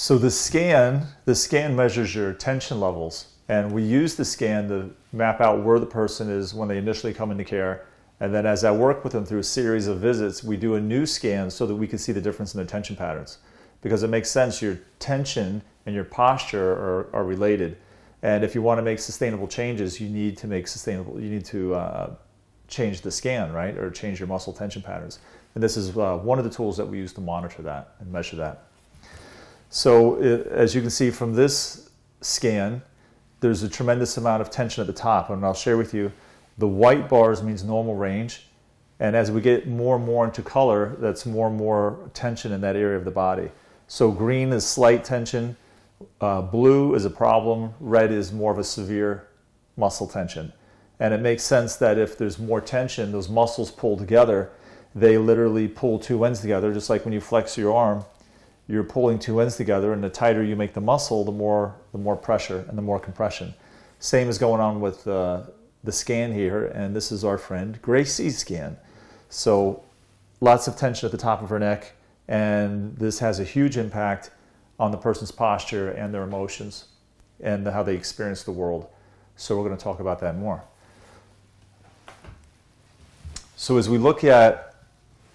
So the scan, the scan measures your tension levels, and we use the scan to map out where the person is when they initially come into care. And then as I work with them through a series of visits, we do a new scan so that we can see the difference in their tension patterns. Because it makes sense, your tension and your posture are, are related. And if you want to make sustainable changes, you need to make sustainable, you need to uh, change the scan, right? Or change your muscle tension patterns. And this is uh, one of the tools that we use to monitor that and measure that. So it, as you can see from this scan, there's a tremendous amount of tension at the top. And I'll share with you, the white bars means normal range. And as we get more and more into color, that's more and more tension in that area of the body. So green is slight tension, uh, blue is a problem, red is more of a severe muscle tension. And it makes sense that if there's more tension, those muscles pull together, they literally pull two ends together, just like when you flex your arm, you're pulling two ends together, and the tighter you make the muscle, the more the more pressure and the more compression. Same is going on with uh, the scan here, and this is our friend Gracie's scan. So lots of tension at the top of her neck, and this has a huge impact on the person's posture and their emotions and how they experience the world. So we're going to talk about that more. So as we look at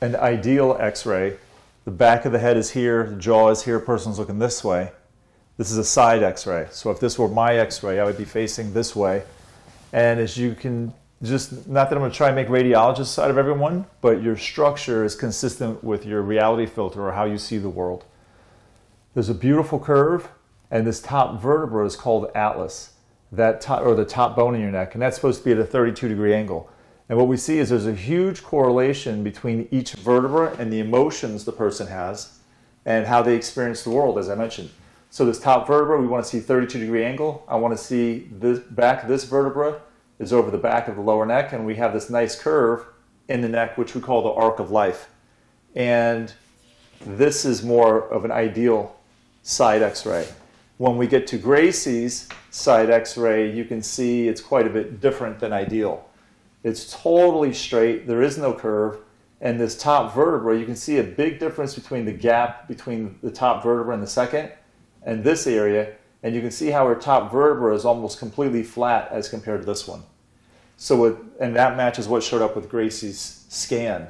an ideal x-ray, the back of the head is here, the jaw is here, person's looking this way. This is a side x-ray. So if this were my x-ray, I would be facing this way. And as you can just, not that I'm gonna try and make radiologists out of everyone, but your structure is consistent with your reality filter or how you see the world. There's a beautiful curve, and this top vertebra is called atlas, that top, or the top bone in your neck, and that's supposed to be at a 32 degree angle. And what we see is there's a huge correlation between each vertebra and the emotions the person has and how they experience the world, as I mentioned. So this top vertebra, we want to see 32 degree angle. I want to see this back, this vertebra is over the back of the lower neck, and we have this nice curve in the neck, which we call the arc of life. And this is more of an ideal side x-ray. When we get to Gracie's side x-ray, you can see it's quite a bit different than ideal. It's totally straight. There is no curve. And this top vertebra, you can see a big difference between the gap between the top vertebra and the second and this area. And you can see how her top vertebra is almost completely flat as compared to this one. So, it, and that matches what showed up with Gracie's scan.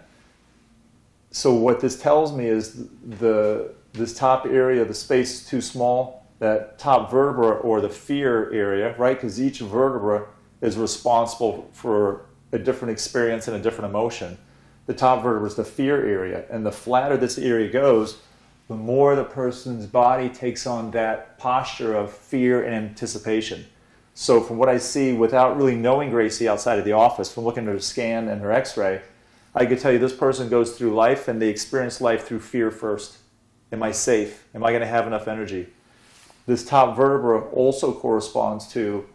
So what this tells me is the this top area, the space is too small. That top vertebra or the fear area, right? Because each vertebra is responsible for a different experience and a different emotion. The top vertebra is the fear area, and the flatter this area goes, the more the person's body takes on that posture of fear and anticipation. So, from what I see, without really knowing Gracie outside of the office, from looking at her scan and her x ray, I could tell you this person goes through life and they experience life through fear first. Am I safe? Am I going to have enough energy? This top vertebra also corresponds to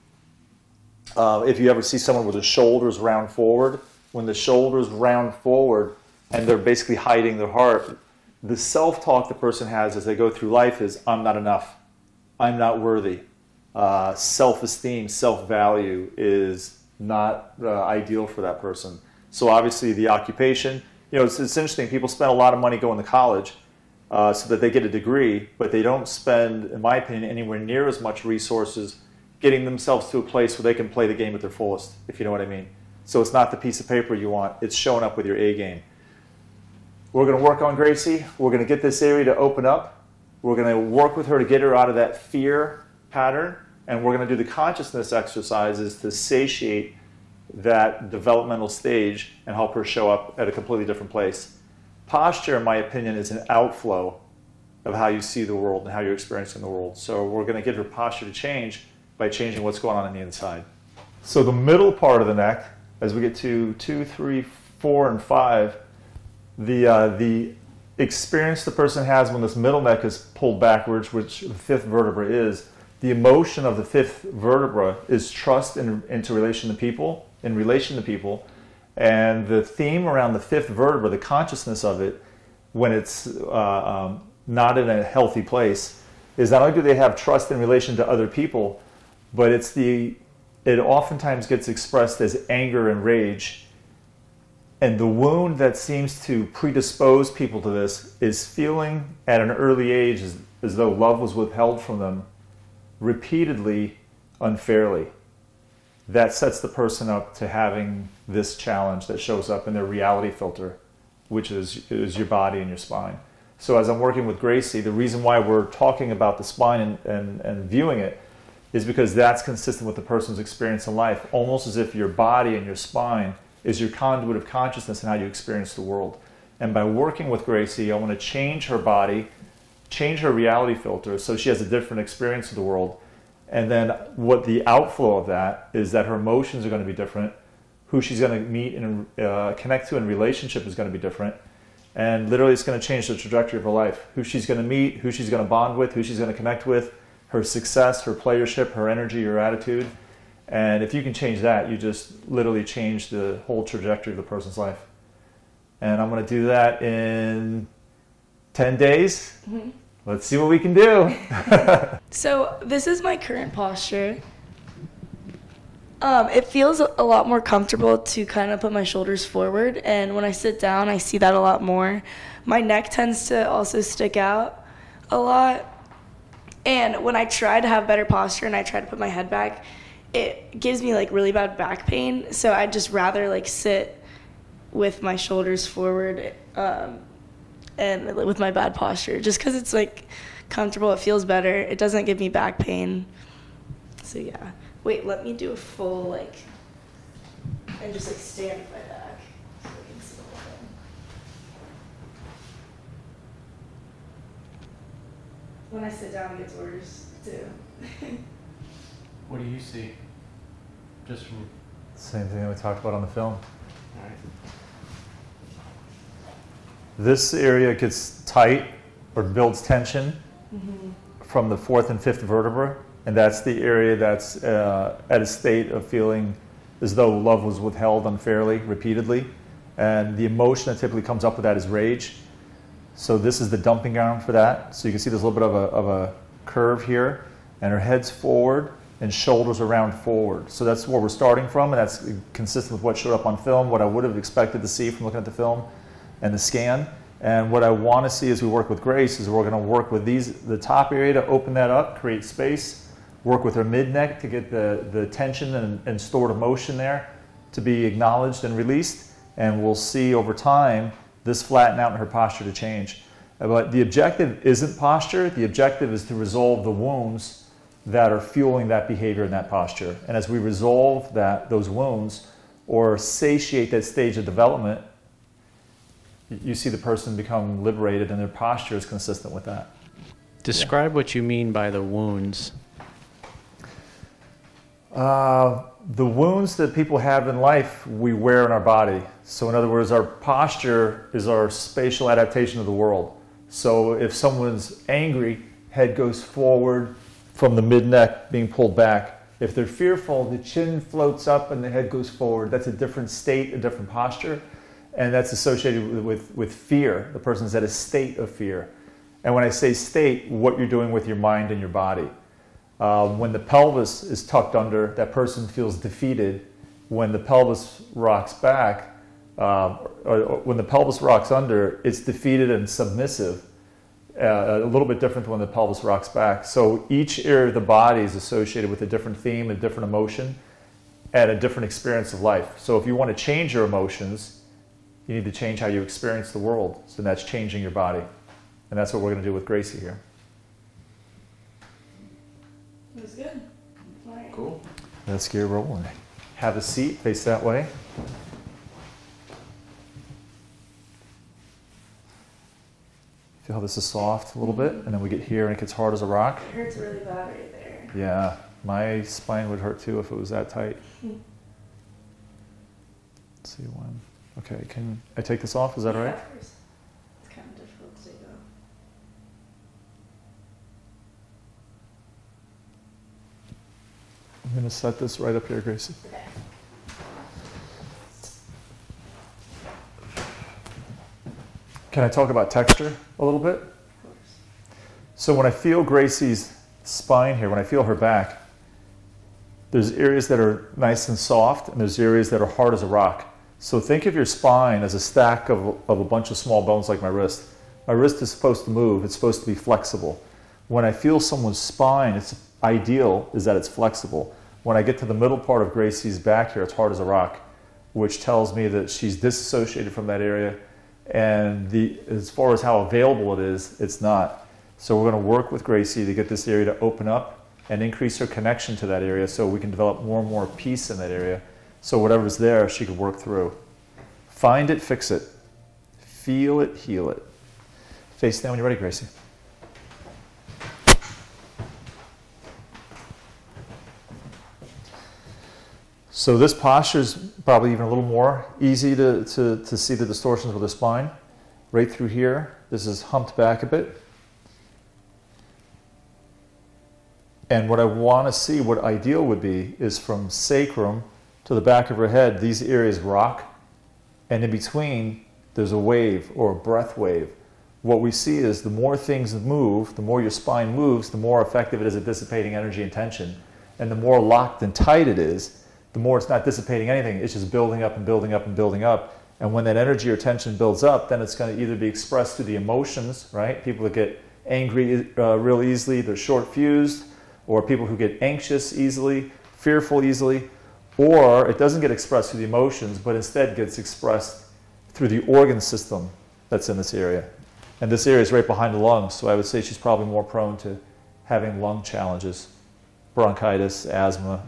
uh, if you ever see someone with the shoulders round forward, when the shoulders round forward and they're basically hiding their heart, the self talk the person has as they go through life is I'm not enough, I'm not worthy. Uh, self esteem, self value is not uh, ideal for that person. So, obviously, the occupation, you know, it's, it's interesting. People spend a lot of money going to college. Uh, so that they get a degree, but they don't spend, in my opinion, anywhere near as much resources getting themselves to a place where they can play the game at their fullest, if you know what I mean. So it's not the piece of paper you want, it's showing up with your A game. We're going to work on Gracie. We're going to get this area to open up. We're going to work with her to get her out of that fear pattern. And we're going to do the consciousness exercises to satiate that developmental stage and help her show up at a completely different place. Posture, in my opinion, is an outflow of how you see the world and how you're experiencing the world. So we're going to get her posture to change by changing what's going on on the inside. So the middle part of the neck, as we get to two, three, four, and five, the uh, the experience the person has when this middle neck is pulled backwards, which the fifth vertebra is, the emotion of the fifth vertebra is trust in, into relation to people, in relation to people, and the theme around the fifth vertebra, the consciousness of it, when it's uh, um, not in a healthy place, is not only do they have trust in relation to other people, but it's the it oftentimes gets expressed as anger and rage and the wound that seems to predispose people to this is feeling at an early age as as though love was withheld from them repeatedly unfairly. That sets the person up to having this challenge that shows up in their reality filter, which is, is your body and your spine. So, as I'm working with Gracie, the reason why we're talking about the spine and, and, and viewing it is because that's consistent with the person's experience in life, almost as if your body and your spine is your conduit of consciousness and how you experience the world. And by working with Gracie, I want to change her body, change her reality filter so she has a different experience of the world. And then what the outflow of that is that her emotions are going to be different, who she's going to meet and uh, connect to in relationship is going to be different. And literally, it's going to change the trajectory of her life. Who she's going to meet, who she's going to bond with, who she's going to connect with, her success, her playership, her energy, her attitude. And if you can change that, you just literally change the whole trajectory of the person's life. And I'm going to do that in 10 days. Mm-hmm. Let's see what we can do. so, this is my current posture. Um, it feels a lot more comfortable to kind of put my shoulders forward. And when I sit down, I see that a lot more. My neck tends to also stick out a lot. And when I try to have better posture and I try to put my head back, it gives me like really bad back pain. So I'd just rather like sit with my shoulders forward um, and with my bad posture, just because it's like comfortable. It feels better. It doesn't give me back pain. So yeah. Wait, let me do a full like, and just like stand with my back. So I can see the whole thing. When I sit down, it gets worse too. What do you see? Just from. Same thing that we talked about on the film. All right. This area gets tight or builds tension Mm-hmm. from the fourth and fifth vertebra, and that's the area that's uh, at a state of feeling as though love was withheld unfairly, repeatedly. And the emotion that typically comes up with that is rage. So this is the dumping ground for that. So you can see there's a little bit of a, of a curve here, and her head's forward and shoulders around forward. So that's where we're starting from, and that's consistent with what showed up on film, what I would have expected to see from looking at the film and the scan. And what I want to see as we work with Grace is we're going to work with these, the top area to open that up, create space, work with her mid neck to get the, the tension and, and stored emotion there to be acknowledged and released. And we'll see over time this flatten out and her posture to change. But the objective isn't posture, the objective is to resolve the wounds that are fueling that behavior and that posture. And as we resolve that, those wounds or satiate that stage of development, you see the person become liberated and their posture is consistent with that. Describe yeah. what you mean by the wounds. Uh, the wounds that people have in life we wear in our body. So, in other words, our posture is our spatial adaptation of the world. So, if someone's angry, head goes forward from the mid neck being pulled back. If they're fearful, the chin floats up and the head goes forward. That's a different state, a different posture and that's associated with, with, with, fear. The person's at a state of fear. And when I say state, what you're doing with your mind and your body. Uh, when the pelvis is tucked under, that person feels defeated. When the pelvis rocks back, uh, or, or when the pelvis rocks under, it's defeated and submissive. Uh, a little bit different than when the pelvis rocks back. So each area of the body is associated with a different theme, a different emotion, and a different experience of life. So if you want to change your emotions, you need to change how you experience the world. So that's changing your body. And that's what we're going to do with Gracie here. That was good. All right. Cool. Let's get rolling. Have a seat, face that way. Feel how this is soft a little bit, and then we get here and it gets hard as a rock. It hurts really bad right there. Yeah, my spine would hurt too if it was that tight. Let's see one. Okay, can I take this off? Is that yeah, right? It's kind of difficult to off. I'm going to set this right up here, Gracie. Okay. Can I talk about texture a little bit? So when I feel Gracie's spine here, when I feel her back, there's areas that are nice and soft, and there's areas that are hard as a rock. So think of your spine as a stack of, of a bunch of small bones like my wrist. My wrist is supposed to move, it's supposed to be flexible. When I feel someone's spine, it's ideal is that it's flexible. When I get to the middle part of Gracie's back here, it's hard as a rock, which tells me that she's disassociated from that area. And the, as far as how available it is, it's not. So we're going to work with Gracie to get this area to open up and increase her connection to that area so we can develop more and more peace in that area. So whatever's there, she can work through. Find it, fix it. Feel it, heal it. Face down when you're ready, Gracie. So this posture is probably even a little more easy to, to, to see the distortions with the spine. Right through here, this is humped back a bit. And what I want to see, what ideal would be, is from sacrum to the back of her head, these areas rock, and in between, there's a wave or a breath wave. What we see is the more things move, the more your spine moves, the more effective it is at dissipating energy and tension. And the more locked and tight it is, the more it's not dissipating anything, it's just building up and building up and building up. And when that energy or tension builds up, then it's going to either be expressed through the emotions, right? People that get angry uh, real easily, they're short fused, or people who get anxious easily, fearful easily, or it doesn't get expressed through the emotions, but instead gets expressed through the organ system that's in this area. And this area is right behind the lungs, so I would say she's probably more prone to having lung challenges, bronchitis, asthma,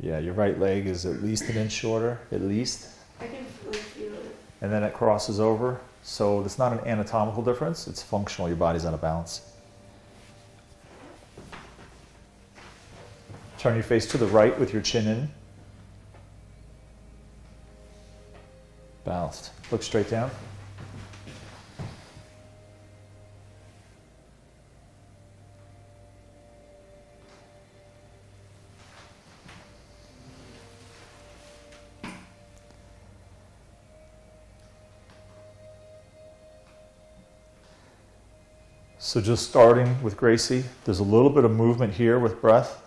Yeah, your right leg is at least an inch shorter, at least. I can feel it. And then it crosses over. So it's not an anatomical difference, it's functional. Your body's out of balance. Turn your face to the right with your chin in. Balanced. Look straight down. So just starting with Gracie, there's a little bit of movement here with breath.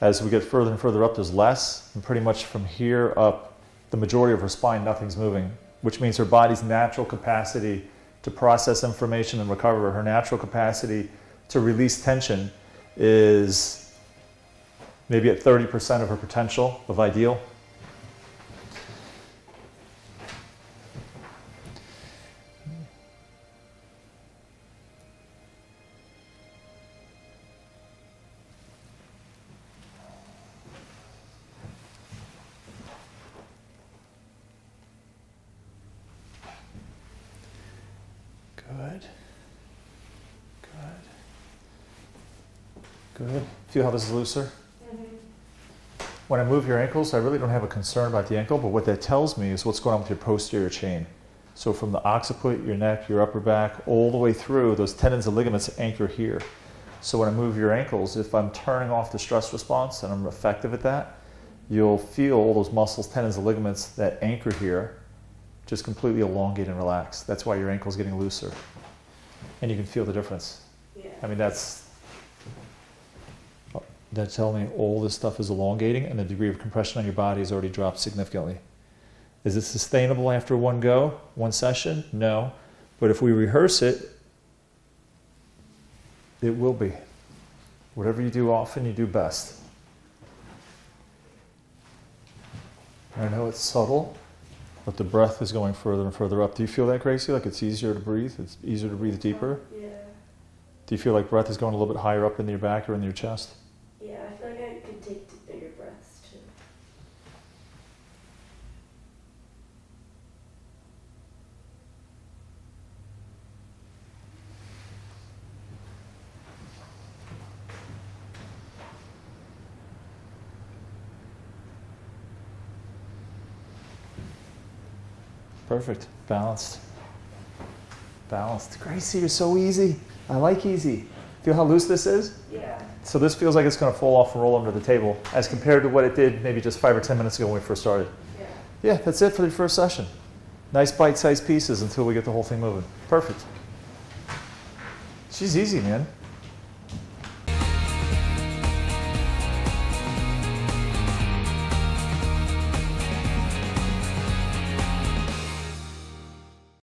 As we get further and further up, there's less. And pretty much from here up, the majority of her spine, nothing's moving, which means her body's natural capacity to process information and recover, her natural capacity to release tension is maybe at 30% of her potential of ideal. Feel how this is looser? Mm-hmm. When I move your ankles, I really don't have a concern about the ankle, but what that tells me is what's going on with your posterior chain. So from the occiput, your neck, your upper back, all the way through, those tendons and ligaments anchor here. So when I move your ankles, if I'm turning off the stress response and I'm effective at that, you'll feel all those muscles, tendons, and ligaments that anchor here just completely elongate and relax. That's why your ankle's getting looser. And you can feel the difference. Yeah. I mean, that's that's telling me all this stuff is elongating and the degree of compression on your body has already dropped significantly. Is it sustainable after one go, one session? No. But if we rehearse it, it will be. Whatever you do often, you do best. I know it's subtle, but the breath is going further and further up. Do you feel that, Gracie? Like it's easier to breathe? It's easier to breathe deeper? Yeah. Do you feel like breath is going a little bit higher up in your back or in your chest? Perfect. Balanced. Balanced. Gracie, you're so easy. I like easy. Feel how loose this is? Yeah. So this feels like it's going to fall off and roll under the table as compared to what it did maybe just five or ten minutes ago when we first started. Yeah. Yeah, that's it for the first session. Nice bite-sized pieces until we get the whole thing moving. Perfect. She's easy, man.